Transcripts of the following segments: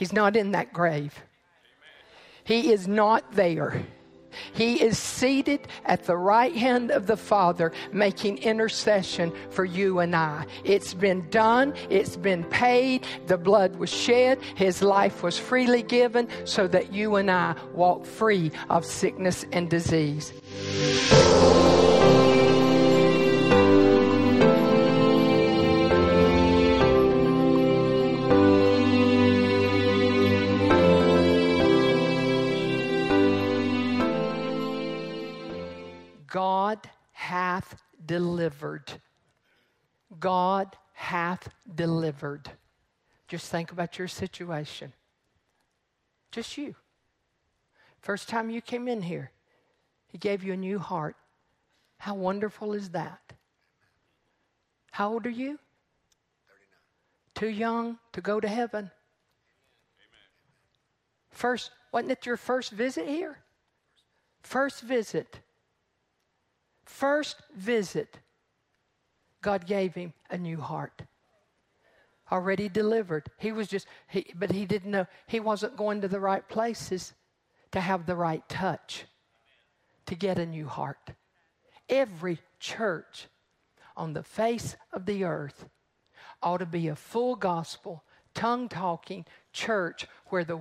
He's not in that grave. He is not there. He is seated at the right hand of the Father, making intercession for you and I. It's been done, it's been paid, the blood was shed, His life was freely given so that you and I walk free of sickness and disease. God hath delivered. God hath delivered. Just think about your situation. Just you. First time you came in here, He gave you a new heart. How wonderful is that? How old are you? 39. Too young to go to heaven. Amen. First, wasn't it your first visit here? First visit first visit, God gave him a new heart. Already delivered. He was just, he, but he didn't know, he wasn't going to the right places to have the right touch to get a new heart. Every church on the face of the earth ought to be a full gospel, tongue talking church where the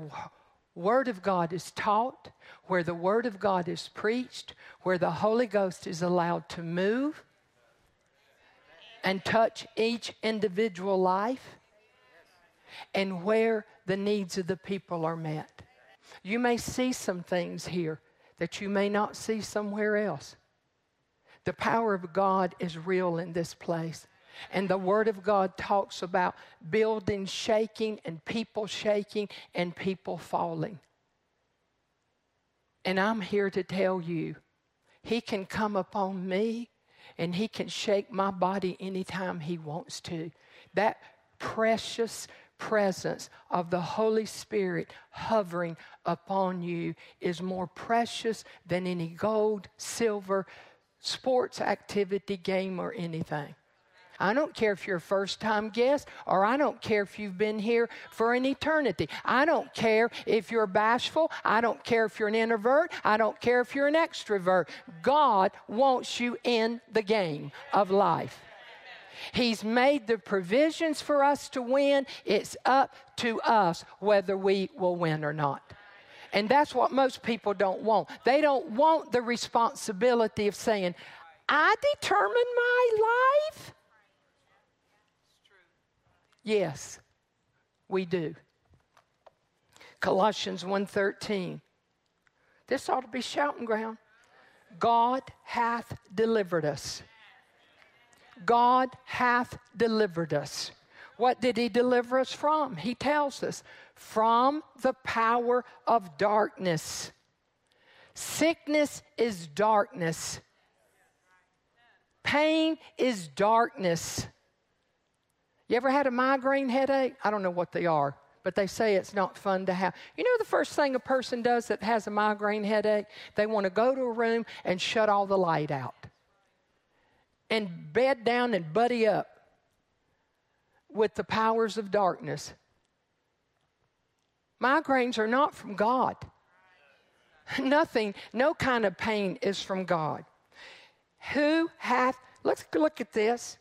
Word of God is taught, where the Word of God is preached, where the Holy Ghost is allowed to move and touch each individual life, and where the needs of the people are met. You may see some things here that you may not see somewhere else. The power of God is real in this place. And the Word of God talks about buildings shaking and people shaking and people falling. And I'm here to tell you, He can come upon me and He can shake my body anytime He wants to. That precious presence of the Holy Spirit hovering upon you is more precious than any gold, silver, sports activity, game, or anything. I don't care if you're a first time guest or I don't care if you've been here for an eternity. I don't care if you're bashful. I don't care if you're an introvert. I don't care if you're an extrovert. God wants you in the game of life. He's made the provisions for us to win. It's up to us whether we will win or not. And that's what most people don't want. They don't want the responsibility of saying, I determine my life. Yes, we do. Colossians 1:13. This ought to be shouting ground. God hath delivered us. God hath delivered us. What did he deliver us from? He tells us from the power of darkness. Sickness is darkness. Pain is darkness. You ever had a migraine headache? I don't know what they are, but they say it's not fun to have. You know, the first thing a person does that has a migraine headache? They want to go to a room and shut all the light out and bed down and buddy up with the powers of darkness. Migraines are not from God. Nothing, no kind of pain is from God. Who hath, let's look at this.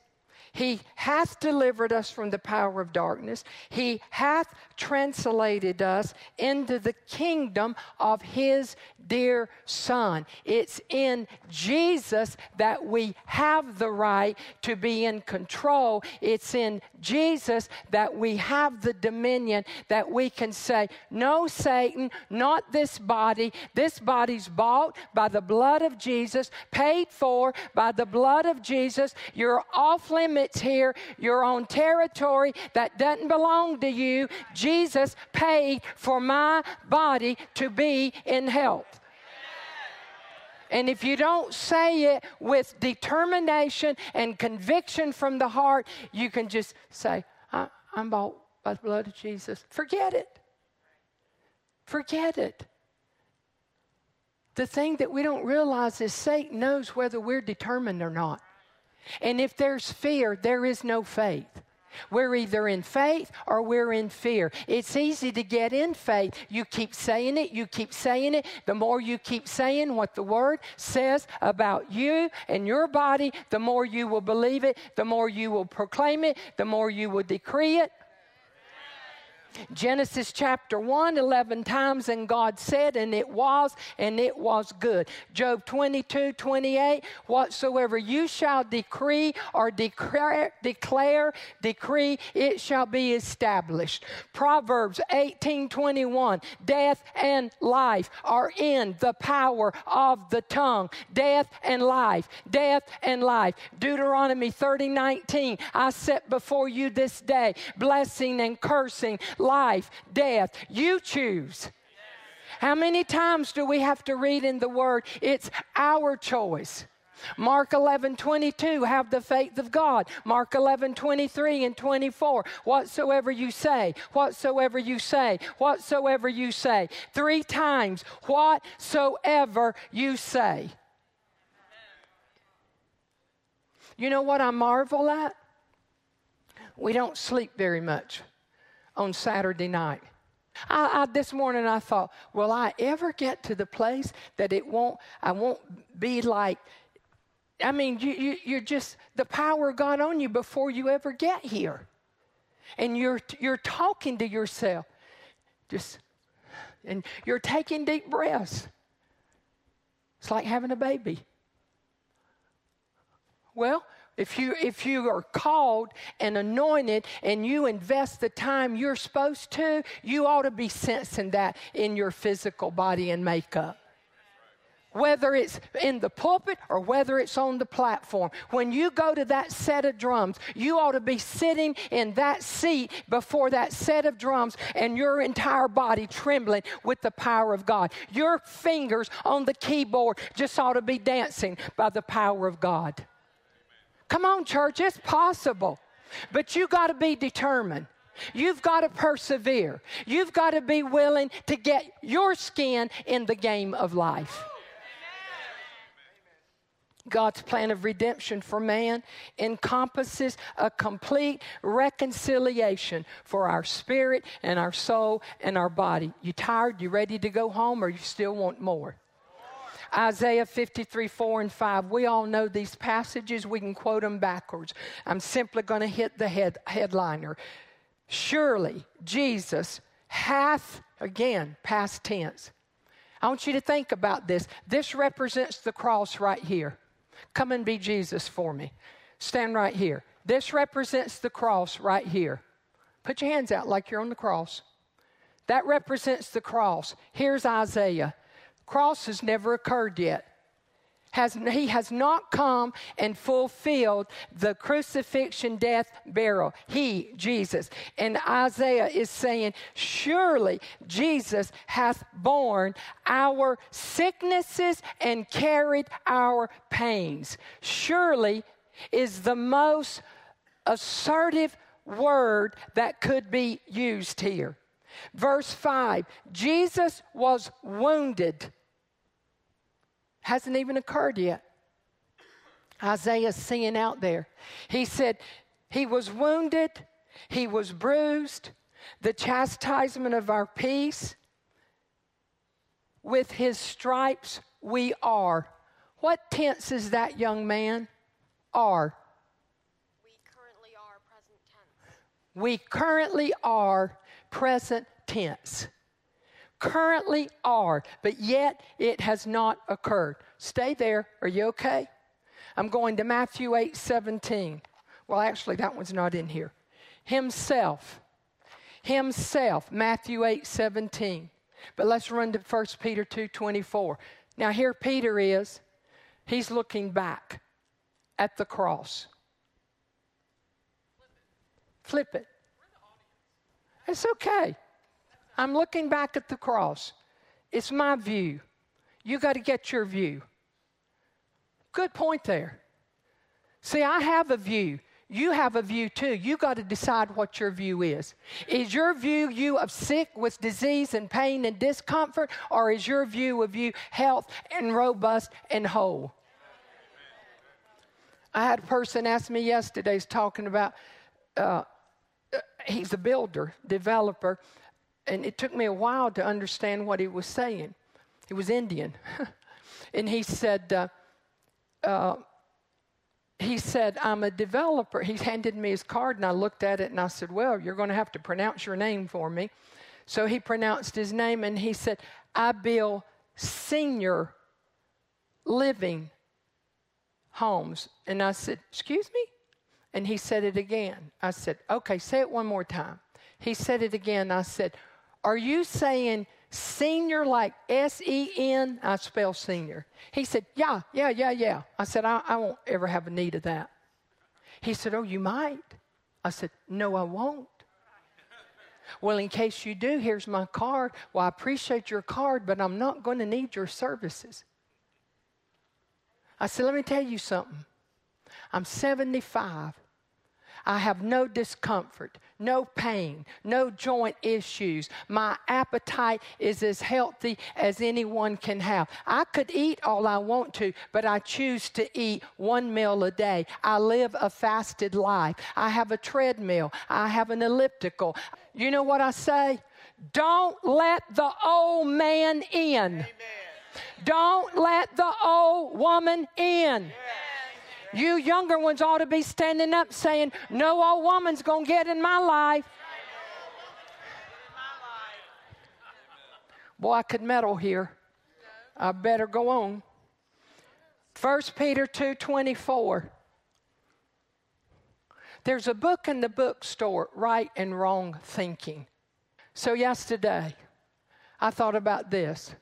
He hath delivered us from the power of darkness. He hath translated us into the kingdom of His dear Son. It's in Jesus that we have the right to be in control. It's in Jesus that we have the dominion that we can say, No, Satan, not this body. This body's bought by the blood of Jesus, paid for by the blood of Jesus. You're off limits here. You're on territory that doesn't belong to you. Jesus paid for my body to be in health. And if you don't say it with determination and conviction from the heart, you can just say, I'm bought by the blood of Jesus. Forget it. Forget it. The thing that we don't realize is Satan knows whether we're determined or not. And if there's fear, there is no faith. We're either in faith or we're in fear. It's easy to get in faith. You keep saying it, you keep saying it. The more you keep saying what the Word says about you and your body, the more you will believe it, the more you will proclaim it, the more you will decree it. Genesis chapter 1, 11 times, and God said, and it was, and it was good. Job 22, 28, whatsoever you shall decree or declare, declare, decree, it shall be established. Proverbs 18, 21, death and life are in the power of the tongue. Death and life, death and life. Deuteronomy 30, 19, I set before you this day blessing and cursing life, death. You choose. How many times do we have to read in the Word? It's our choice. Mark 11, 22, have the faith of God. Mark 11, 23 and 24, whatsoever you say, whatsoever you say, whatsoever you say. Three times, whatsoever you say. You know what I marvel at? We don't sleep very much on Saturday night. I, I, this morning I thought, will I ever get to the place that it won't, I won't be like, I mean, you, you, you're just, the power of God on you before you ever get here. And you're, you're talking to yourself, just, and you're taking deep breaths. It's like having a baby. Well, if you, if you are called and anointed and you invest the time you're supposed to, you ought to be sensing that in your physical body and makeup whether it's in the pulpit or whether it's on the platform. When you go to that set of drums, you ought to be sitting in that seat before that set of drums and your entire body trembling with the power of God. Your fingers on the keyboard just ought to be dancing by the power of God. Come on, church, it's possible. But you got to be determined. You've got to persevere. You've got to be willing to get your skin in the game of life. God's plan of redemption for man encompasses a complete reconciliation for our spirit and our soul and our body. You tired? You ready to go home or you still want more? Isaiah 53, 4 and 5. We all know these passages. We can quote them backwards. I'm simply going to hit the head, headliner. Surely Jesus hath, again, past tense. I want you to think about this. This represents the cross right here. Come and be Jesus for me. Stand right here. This represents the cross right here. Put your hands out like you're on the cross. That represents the cross. Here's Isaiah cross has never occurred yet. Has, he has not come and fulfilled the crucifixion, death, burial. He, Jesus. And Isaiah is saying, Surely Jesus hath borne our sicknesses and carried our pains. Surely is the most assertive word that could be used here. Verse 5 Jesus was wounded Hasn't even occurred yet. Isaiah's seeing out there. He said, He was wounded, He was bruised, the chastisement of our peace. With His stripes we are. What tense is that, young man? Are. We currently are present tense. We currently are present tense currently are, but yet it has not occurred. Stay there. Are you okay? I'm going to Matthew 8 17. Well, actually, that one's not in here. Himself. Himself. Matthew 8 17. But let's run to 1 Peter 2 24. Now, here Peter is. He's looking back at the cross. Flip it. It's okay. I'm looking back at the cross. It's my view. You got to get your view. Good point there. See, I have a view. You have a view too. You got to decide what your view is. Is your view you of sick with disease and pain and discomfort, or is your view of you health and robust and whole? I had a person ask me yesterday, talking about uh, uh, he's a builder, developer, and it took me a while to understand what he was saying. He was Indian. and he said, uh, uh, he said, I'm a developer. He handed me his card and I looked at it and I said, Well, you're going to have to pronounce your name for me. So he pronounced his name and he said, I build senior living homes. And I said, Excuse me? And he said it again. I said, Okay, say it one more time. He said it again. I said, Are you saying senior like S E N? I spell senior. He said, Yeah, yeah, yeah, yeah. I said, I, I won't ever have a need of that. He said, Oh, you might. I said, No, I won't. Well, in case you do, here's my card. Well, I appreciate your card, but I'm not going to need your services. I said, Let me tell you something. I'm 75. I have no discomfort, no pain, no joint issues. My appetite is as healthy as anyone can have. I could eat all I want to, but I choose to eat one meal a day. I live a fasted life. I have a treadmill, I have an elliptical. You know what I say? Don't let the old man in. Amen. Don't let the old woman in. You younger ones ought to be standing up saying, No old woman's going to get in my life. Boy, I could meddle here. I better go on. 1 Peter 2:24. There's a book in the bookstore, Right and Wrong Thinking. So yesterday, I thought about this.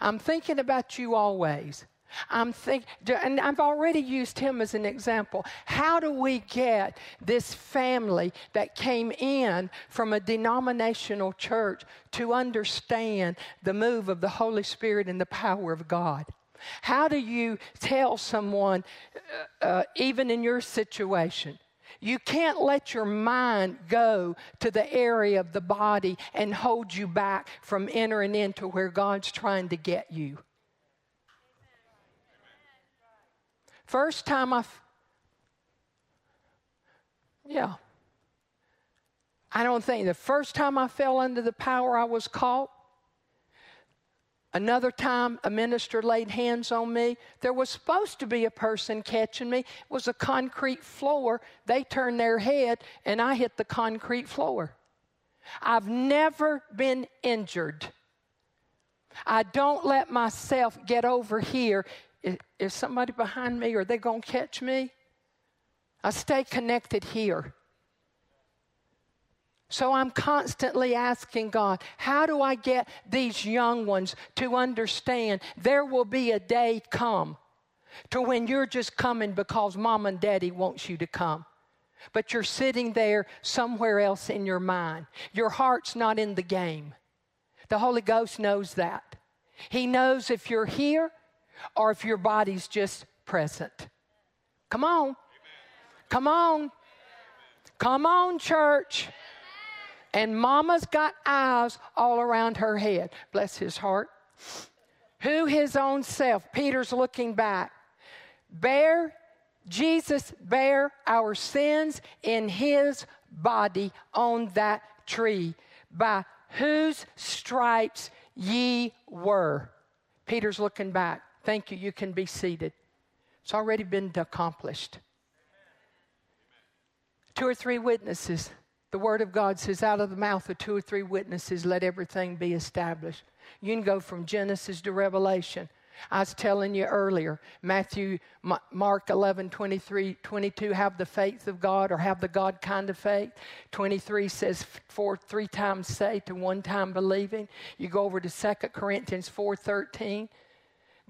I'm thinking about you always. I'm think, and I've already used him as an example. How do we get this family that came in from a denominational church to understand the move of the Holy Spirit and the power of God? How do you tell someone, uh, uh, even in your situation, you can't let your mind go to the area of the body and hold you back from entering into where God's trying to get you. First time I, yeah. I don't think the first time I fell under the power I was caught, Another time, a minister laid hands on me. There was supposed to be a person catching me. It was a concrete floor. They turned their head, and I hit the concrete floor. I've never been injured. I don't let myself get over here. Is somebody behind me? Are they going to catch me? I stay connected here. So I'm constantly asking God, how do I get these young ones to understand there will be a day come to when you're just coming because mom and daddy wants you to come. But you're sitting there somewhere else in your mind. Your heart's not in the game. The Holy Ghost knows that. He knows if you're here or if your body's just present. Come on. Come on. Come on, church. And mama's got eyes all around her head. Bless his heart. Who his own self, Peter's looking back, bear, Jesus bear our sins in his body on that tree, by whose stripes ye were. Peter's looking back. Thank you. You can be seated. It's already been accomplished. Two or three witnesses the Word of God says, out of the mouth of two or three witnesses, let everything be established. You can go from Genesis to Revelation. I was telling you earlier, Matthew, Mark 11, 23, 22, have the faith of God or have the God kind of faith. 23 says, four, three times say to one time believing. You go over to 2 Corinthians 4, 13.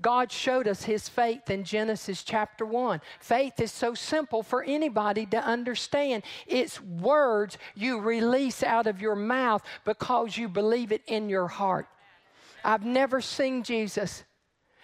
God showed us his faith in Genesis chapter 1. Faith is so simple for anybody to understand. It's words you release out of your mouth because you believe it in your heart. I've never seen Jesus.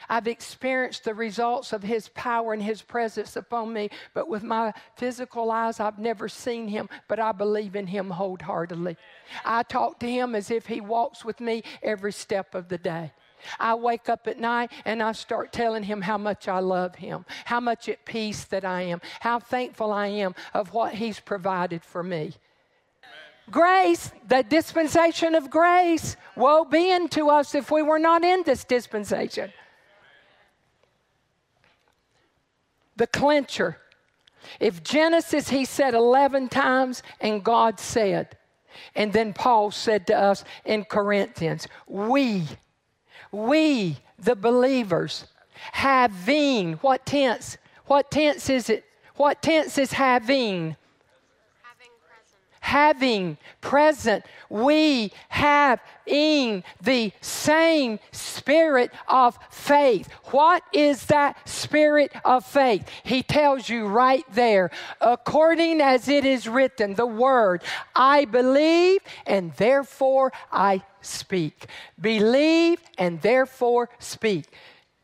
I've experienced the results of his power and his presence upon me, but with my physical eyes, I've never seen him, but I believe in him wholeheartedly. I talk to him as if he walks with me every step of the day. I wake up at night and I start telling him how much I love him, how much at peace that I am, how thankful I am of what he's provided for me. Grace, the dispensation of grace. Woe be unto us if we were not in this dispensation. The clincher. If Genesis, he said 11 times, and God said, and then Paul said to us in Corinthians, we, we, the believers, having, what tense? What tense is it? What tense is having? Having, present, we have in the same spirit of faith. What is that spirit of faith? He tells you right there, according as it is written, the word, I believe and therefore I speak. Believe and therefore speak.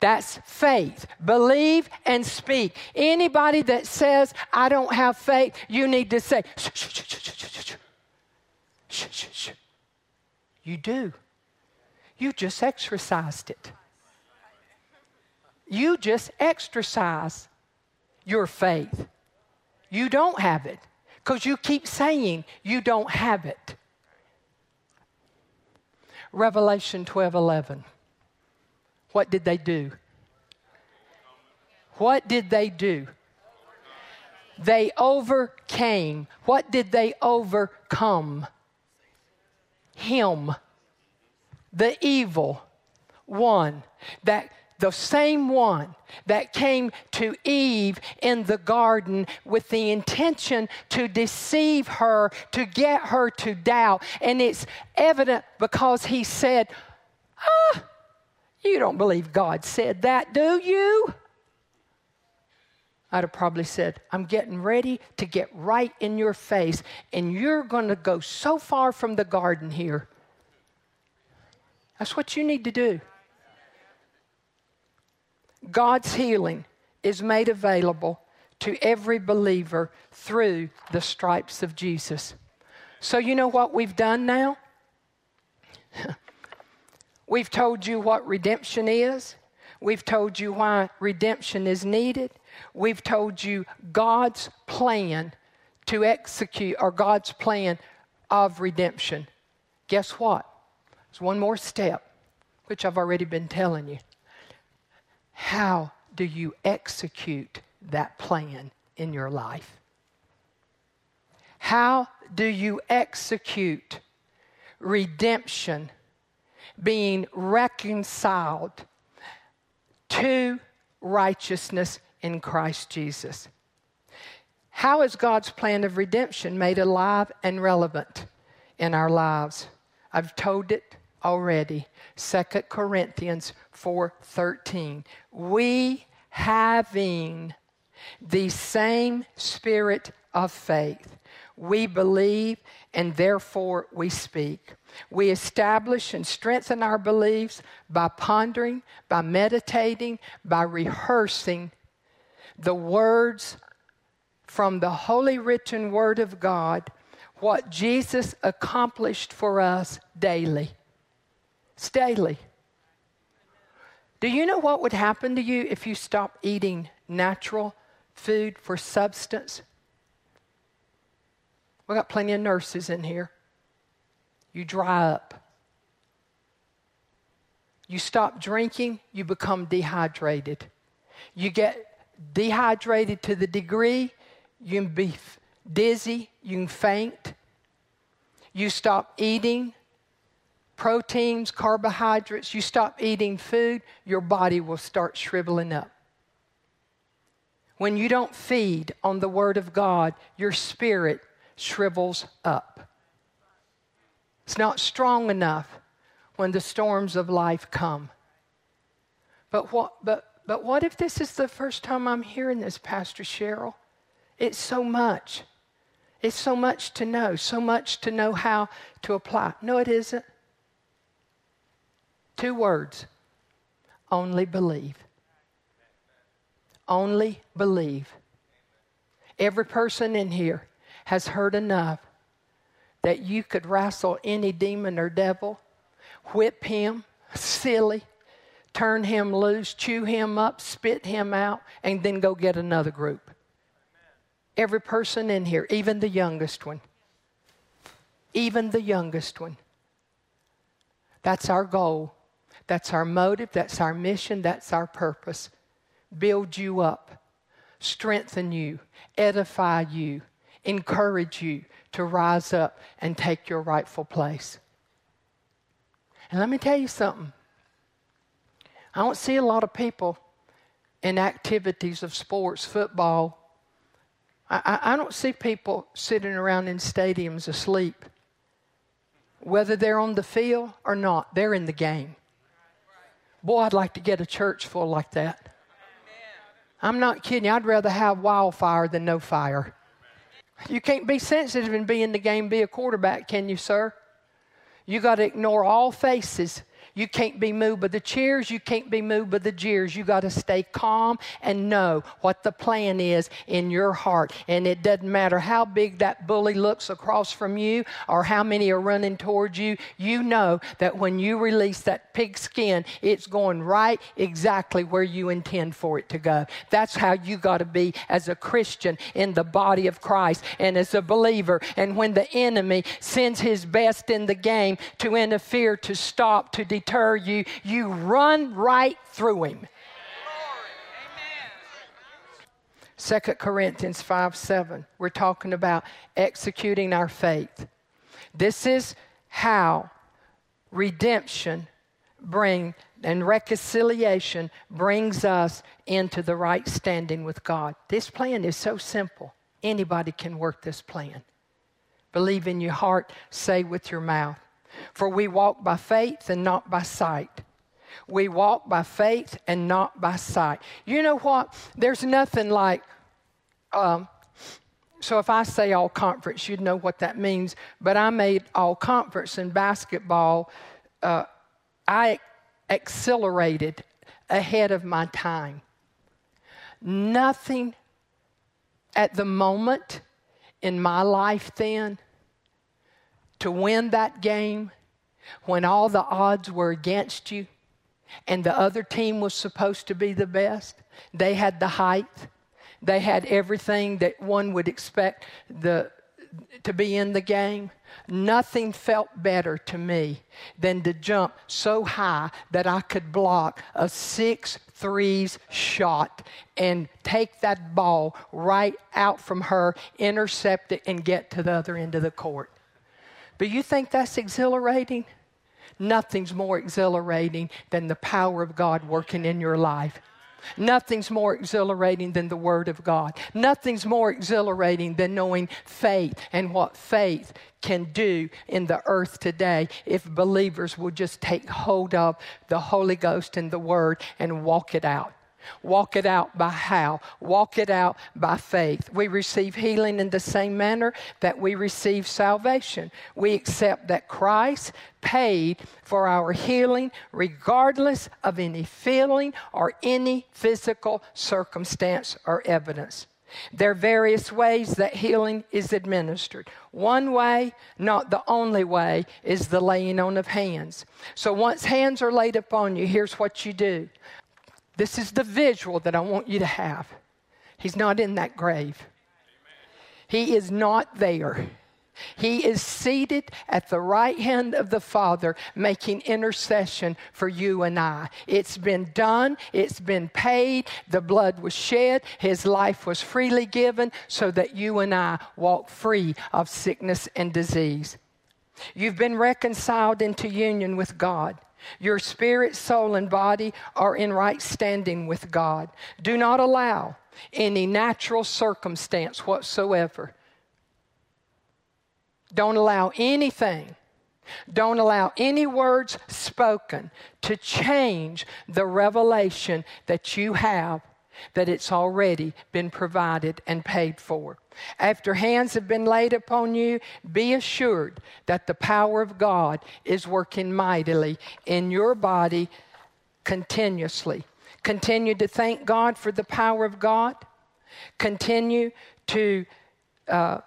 That's faith. Believe and speak. Anybody that says, I don't have faith, you need to say, shh, shh, shh, You do. You just exercised it. You just exercise your faith. You don't have it because you keep saying you don't have it. Revelation 12 11. What did they do? What did they do? They overcame. What did they overcome? Him, the evil one that the same one that came to Eve in the garden with the intention to deceive her, to get her to doubt. And it's evident because he said, Ah, you don't believe God said that, do you? I'd have probably said, I'm getting ready to get right in your face, and you're going to go so far from the garden here. That's what you need to do. God's healing is made available to every believer through the stripes of Jesus. So, you know what we've done now? We've told you what redemption is. We've told you why redemption is needed. We've told you God's plan to execute, or God's plan of redemption. Guess what? There's one more step, which I've already been telling you. How do you execute that plan in your life? How do you execute redemption being reconciled to righteousness in Christ Jesus. How is God's plan of redemption made alive and relevant in our lives? I've told it already. 2 Corinthians 4:13. We having the same spirit of faith, we believe and therefore we speak. We establish and strengthen our beliefs by pondering, by meditating, by rehearsing the words from the holy written word of God, what Jesus accomplished for us daily. It's daily. Do you know what would happen to you if you stopped eating natural food for substance? We got plenty of nurses in here you dry up. You stop drinking, you become dehydrated. You get dehydrated to the degree you can be dizzy, you can faint. You stop eating proteins, carbohydrates, you stop eating food, your body will start shriveling up. When you don't feed on the Word of God, your spirit shrivels up. It's not strong enough when the storms of life come. But what, but, but what if this is the first time I'm hearing this, Pastor Cheryl? It's so much. It's so much to know, so much to know how to apply. No, it isn't. Two words only believe. Only believe. Every person in here has heard enough that you could wrestle any demon or devil, whip him silly, turn him loose, chew him up, spit him out, and then go get another group. Every person in here, even the youngest one, even the youngest one. That's our goal. That's our motive. That's our mission. That's our purpose. Build you up, strengthen you, edify you, encourage you to rise up and take your rightful place. And let me tell you something. I don't see a lot of people in activities of sports, football. I, I, don't see people sitting around in stadiums asleep. Whether they're on the field or not, they're in the game. Boy, I'd like to get a church full like that. I'm not kidding. I'd rather have wildfire than no fire. You can't be sensitive and be in the game, be a quarterback, can you, sir? You got to ignore all faces you can't be moved by the cheers. You can't be moved by the jeers. You got to stay calm and know what the plan is in your heart. And it doesn't matter how big that bully looks across from you or how many are running towards you. You know that when you release that pig skin, it's going right exactly where you intend for it to go. That's how you got to be as a Christian in the body of Christ and as a believer. And when the enemy sends his best in the game to interfere, to stop, to deter, deter you, you run right through him. 2 Corinthians 5 7, we're talking about executing our faith. This is how redemption bring and reconciliation brings us into the right standing with God. This plan is so simple. Anybody can work this plan. Believe in your heart, say with your mouth. For we walk by faith and not by sight. We walk by faith and not by sight. You know what? There's nothing like, um, so if I say all conference, you'd know what that means. But I made all conference in basketball. Uh, I accelerated ahead of my time. Nothing at the moment in my life then to win that game when all the odds were against you and the other team was supposed to be the best. They had the height, they had everything that one would expect the, to be in the game. Nothing felt better to me than to jump so high that I could block a six threes shot and take that ball right out from her, intercept it, and get to the other end of the court. But you think that's exhilarating? Nothing's more exhilarating than the power of God working in your life. Nothing's more exhilarating than the Word of God. Nothing's more exhilarating than knowing faith and what faith can do in the earth today if believers will just take hold of the Holy Ghost and the Word and walk it out. Walk it out by how? Walk it out by faith. We receive healing in the same manner that we receive salvation. We accept that Christ paid for our healing regardless of any feeling or any physical circumstance or evidence. There are various ways that healing is administered. One way, not the only way, is the laying on of hands. So once hands are laid upon you, here's what you do this is the visual that I want you to have. He's not in that grave, He is not there. He is seated at the right hand of the Father, making intercession for you and I. It's been done, it's been paid, the blood was shed, His life was freely given so that you and I walk free of sickness and disease. You've been reconciled into union with God. Your spirit, soul, and body are in right standing with God. Do not allow any natural circumstance whatsoever. Don't allow anything, don't allow any words spoken to change the revelation that you have that it's already been provided and paid for. After hands have been laid upon you, be assured that the power of God is working mightily in your body continuously. Continue to thank God for the power of God. Continue to uh,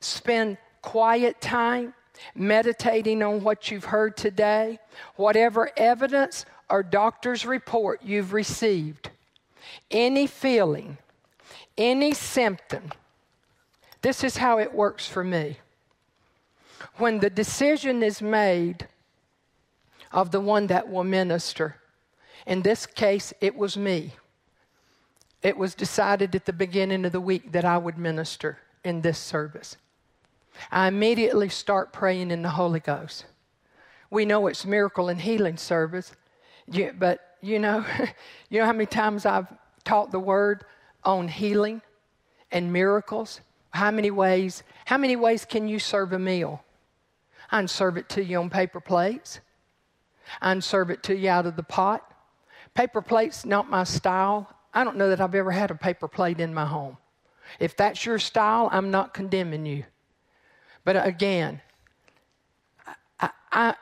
spend quiet time meditating on what you've heard today. Whatever evidence or doctor's report you've received, any feeling, any symptom, this is how it works for me. When the decision is made of the one that will minister, in this case, it was me. It was decided at the beginning of the week that I would minister in this service. I immediately start praying in the Holy Ghost. We know it's miracle and healing service, but you know, you know how many times I've taught the word on healing and miracles? How many ways? How many ways can you serve a meal? I can serve it to you on paper plates. I can serve it to you out of the pot. Paper plates not my style. I don't know that I've ever had a paper plate in my home. If that's your style, I'm not condemning you. But again, I, I,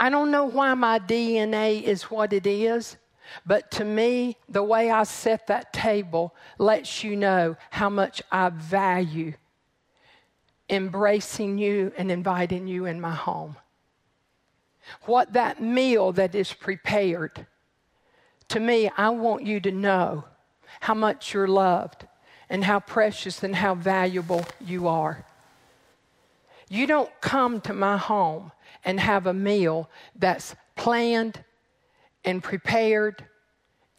I don't know why my DNA is what it is, but to me, the way I set that table lets you know how much I value embracing you and inviting you in my home. What that meal that is prepared, to me, I want you to know how much you're loved and how precious and how valuable you are. You don't come to my home and have a meal that's planned and prepared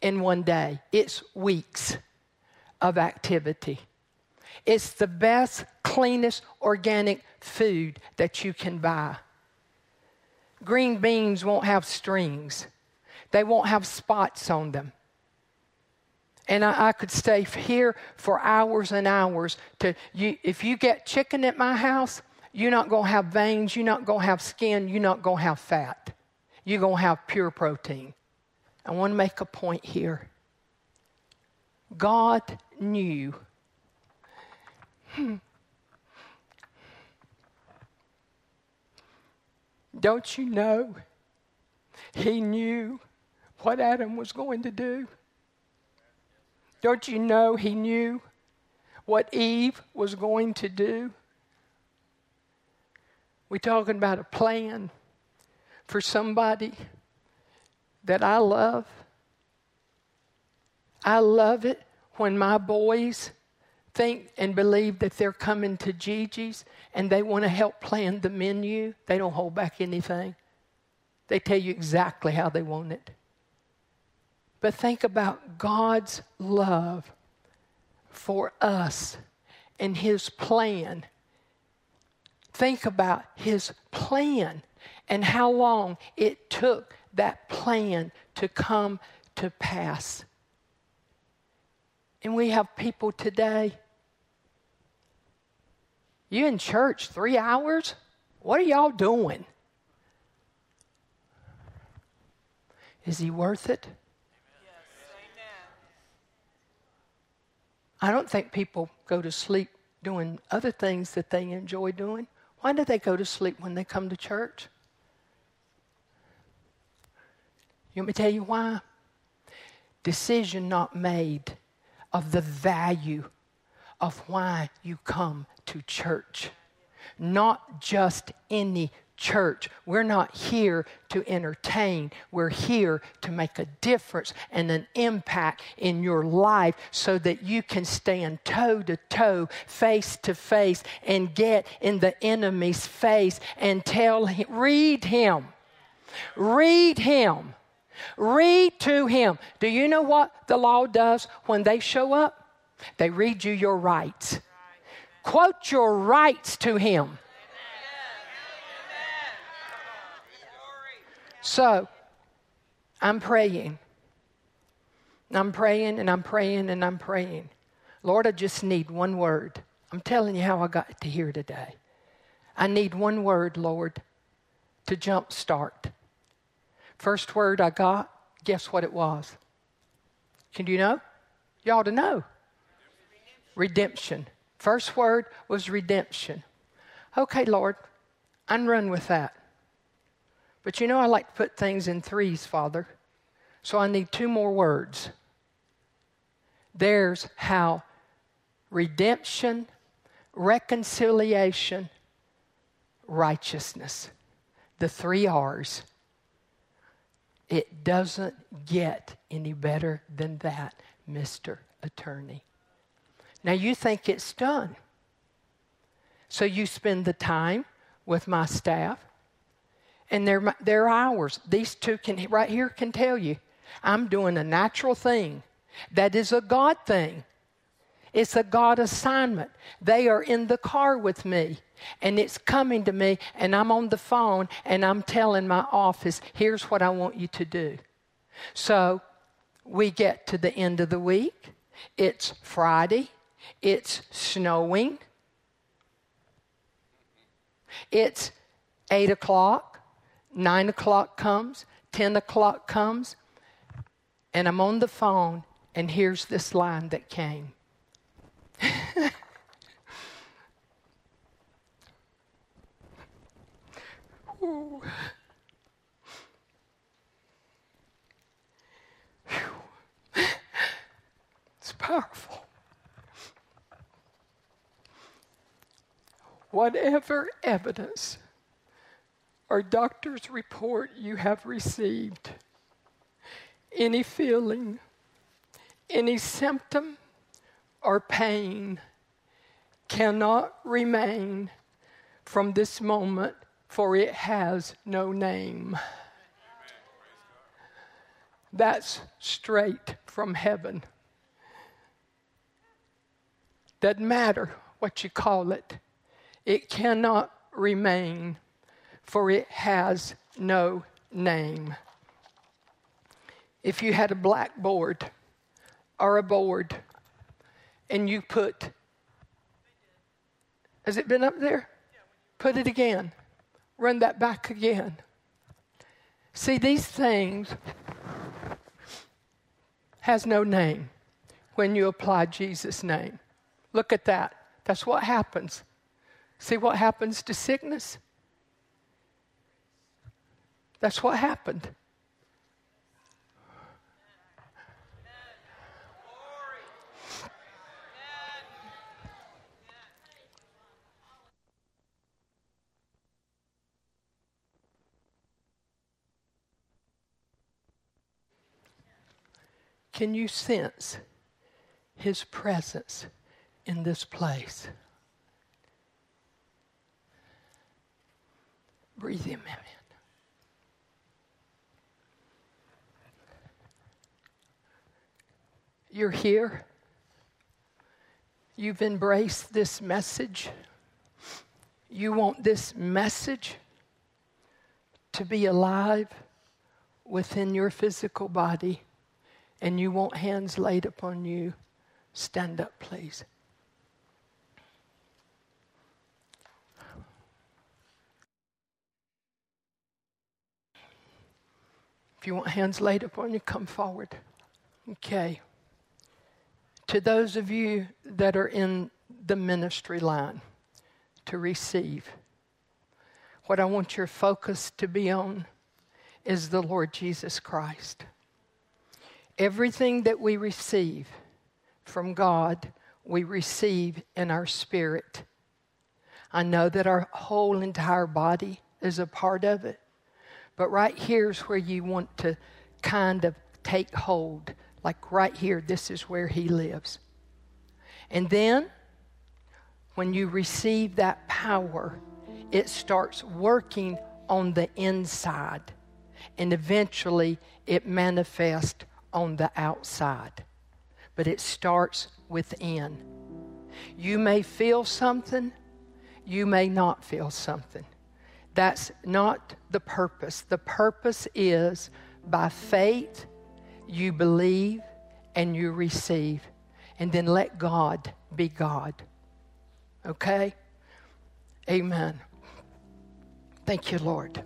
in one day. It's weeks of activity. It's the best, cleanest organic food that you can buy. Green beans won't have strings, they won't have spots on them. And I, I could stay here for hours and hours. To you, if you get chicken at my house, you're not going to have veins, you're not going to have skin, you're not going to have fat. You're going to have pure protein. I want to make a point here. God knew. Hmm. Don't you know? He knew what Adam was going to do. Don't you know he knew what Eve was going to do? We're talking about a plan for somebody that I love. I love it when my boys think and believe that they're coming to Gigi's and they want to help plan the menu. They don't hold back anything. They tell you exactly how they want it. But think about God's love for us and His plan Think about his plan and how long it took that plan to come to pass. And we have people today. You in church three hours? What are y'all doing? Is he worth it? I don't think people go to sleep doing other things that they enjoy doing. Why do they go to sleep when they come to church? You want me to tell you why? Decision not made of the value of why you come to church. Not just any church. We're not here to entertain. We're here to make a difference and an impact in your life so that you can stand toe to toe, face to face, and get in the enemy's face and tell him, read him. Read him. Read to him. Do you know what the law does when they show up? They read you your rights. Quote your rights to him. So, I'm praying. I'm praying and I'm praying and I'm praying. Lord, I just need one word. I'm telling you how I got to here today. I need one word, Lord, to jump start. First word I got, guess what it was? Can you know? You ought to know. Redemption. First word was redemption. Okay, Lord, I'm run with that. But you know, I like to put things in threes, Father. So I need two more words. There's how redemption, reconciliation, righteousness. The three R's. It doesn't get any better than that, Mr. Attorney. Now you think it's done. So you spend the time with my staff. And they're, they're ours. These two can, right here, can tell you I'm doing a natural thing. That is a God thing. It's a God assignment. They are in the car with me and it's coming to me, and I'm on the phone and I'm telling my office, here's what I want you to do. So we get to the end of the week. It's Friday. It's snowing. It's 8 o'clock. 9 o'clock comes. 10 o'clock comes. And I'm on the phone, and here's this line that came. It's powerful. Whatever evidence or doctor's report you have received, any feeling, any symptom or pain cannot remain from this moment, for it has no name. That's straight from heaven. Doesn't matter what you call it, it cannot remain, for it has no name. If you had a blackboard or a board and you put, has it been up there? Put it again. Run that back again. See, these things has no name when you apply Jesus' name. Look at that. That's what happens. See what happens to sickness? That's what happened. Can you sense his presence in this place? Breathe him in. You're here. You've embraced this message. You want this message to be alive within your physical body and you want hands laid upon you, stand up, please. If you want hands laid upon you, come forward. Okay. To those of you that are in the ministry line to receive, what I want your focus to be on is the Lord Jesus Christ. Everything that we receive from God, we receive in our spirit. I know that our whole entire body is a part of it, but right here's where you want to kind of take hold. Like right here, this is where He lives. And then, when you receive that power, it starts working on the inside. And eventually, it manifests on the outside, but it starts within. You may feel something, you may not feel something. That's not the purpose. The purpose is by faith, you believe and you receive, and then let God be God. Okay? Amen. Thank you, Lord.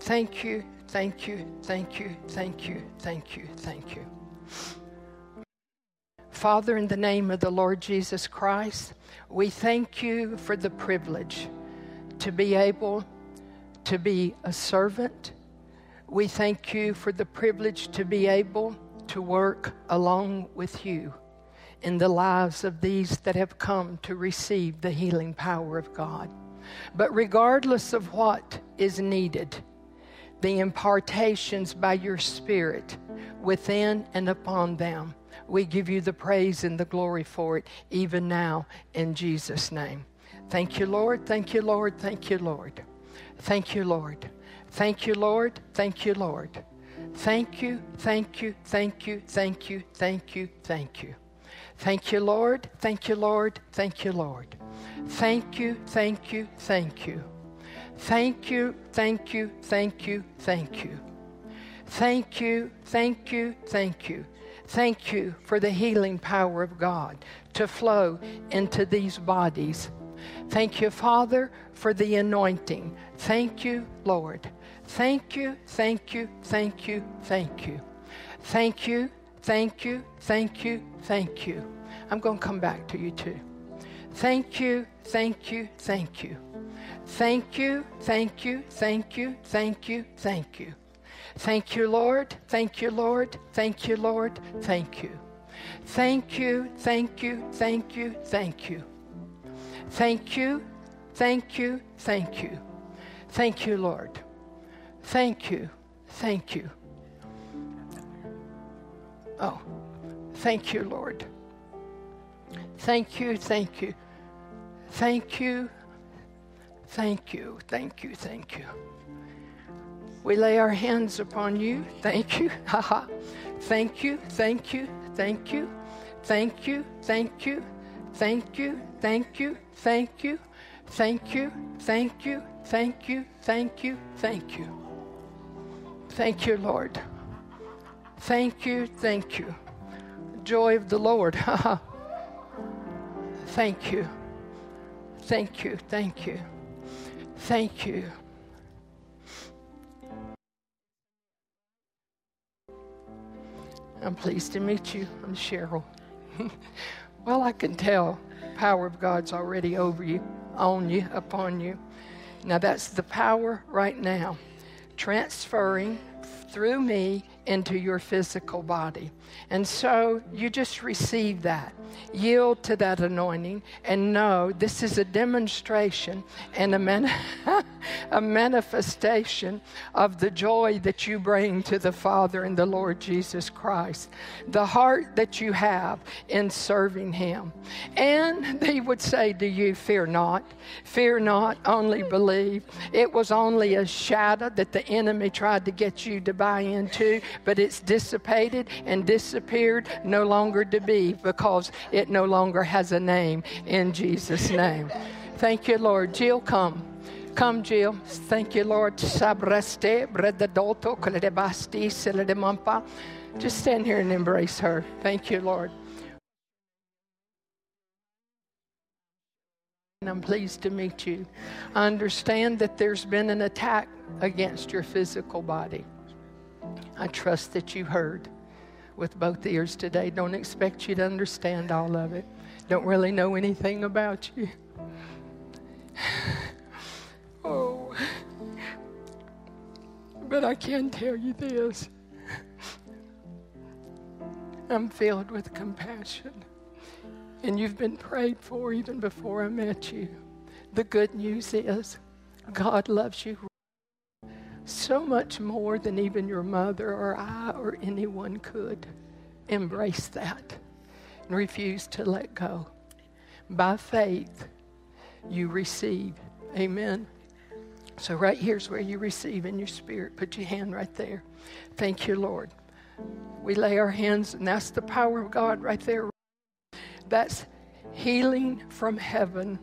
Thank you Thank you, thank you, thank you, thank you, thank you. Father, in the name of the Lord Jesus Christ, we thank you for the privilege to be able to be a servant. We thank you for the privilege to be able to work along with you in the lives of these that have come to receive the healing power of God. But regardless of what is needed, the impartations by your Spirit within and upon them. We give you the praise and the glory for it, even now, in Jesus' name. Thank you, Lord. Thank you, Lord. Thank you, Lord. Thank you, Lord. Thank you, Lord. Thank you, Lord. Thank you, thank you, thank you, thank you, thank you, thank you. Thank you, Lord. Thank you, Lord. Thank you, Lord. Thank you, thank you, thank you. Thank you, thank you, thank you, thank you. Thank you, thank you, thank you. Thank you for the healing power of God to flow into these bodies. Thank you, Father, for the anointing. Thank you, Lord. Thank you, thank you, thank you, thank you. Thank you, thank you, thank you, thank you. I'm going to come back to you too. Thank you, thank you, thank you. Thank you, thank you, thank you, thank you, thank you. Thank you, Lord. Thank you, Lord. Thank you, Lord. Thank you. Thank you, thank you, thank you, thank you. Thank you, thank you, thank you. Thank you, Lord. Thank you, thank you. Oh, thank you, Lord. Thank you, thank you. Thank you, thank you, thank you, thank you. We lay our hands upon you. Thank you. Haha. thank you, thank you, thank you, thank you, thank you, thank you, thank you, thank you, thank you, thank you, thank you, thank you, thank you. Thank you, Lord. Thank you, thank you. Joy of the Lord. thank you. Thank you, thank you. Thank you. I'm pleased to meet you. I'm Cheryl. well, I can tell power of God's already over you, on you, upon you. Now that's the power right now, transferring through me into your physical body. And so you just receive that, yield to that anointing, and know this is a demonstration and a, man- a manifestation of the joy that you bring to the Father and the Lord Jesus Christ, the heart that you have in serving Him. And they would say to you, Fear not, fear not, only believe. It was only a shadow that the enemy tried to get you to buy into, but it's dissipated and disappeared, no longer to be, because it no longer has a name in Jesus' name. Thank you, Lord. Jill, come. Come, Jill. Thank you, Lord. Sabreste. Just stand here and embrace her. Thank you, Lord. And I'm pleased to meet you. I understand that there's been an attack against your physical body. I trust that you heard with both ears today. Don't expect you to understand all of it. Don't really know anything about you. Oh, but I can tell you this I'm filled with compassion. And you've been prayed for even before I met you. The good news is God loves you so much more than even your mother or I or anyone could. Embrace that and refuse to let go. By faith, you receive. Amen. So, right here's where you receive in your spirit. Put your hand right there. Thank you, Lord. We lay our hands, and that's the power of God right there. That's healing from heaven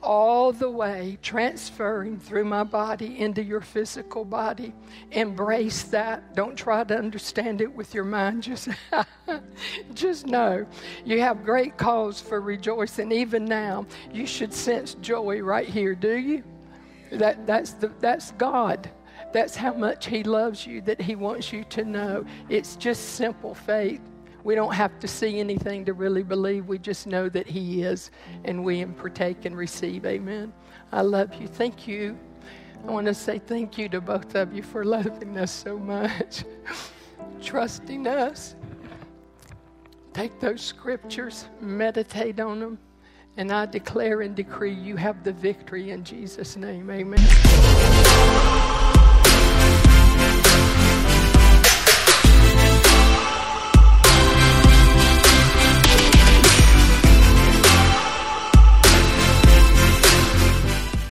all the way, transferring through my body into your physical body. Embrace that. Don't try to understand it with your mind. Just, just know you have great cause for rejoicing. Even now, you should sense joy right here, do you? That, that's, the, that's God. That's how much He loves you, that He wants you to know. It's just simple faith. We don't have to see anything to really believe. We just know that He is, and we partake and receive. Amen. I love you. Thank you. I want to say thank you to both of you for loving us so much, trusting us. Take those scriptures, meditate on them, and I declare and decree you have the victory in Jesus' name. Amen.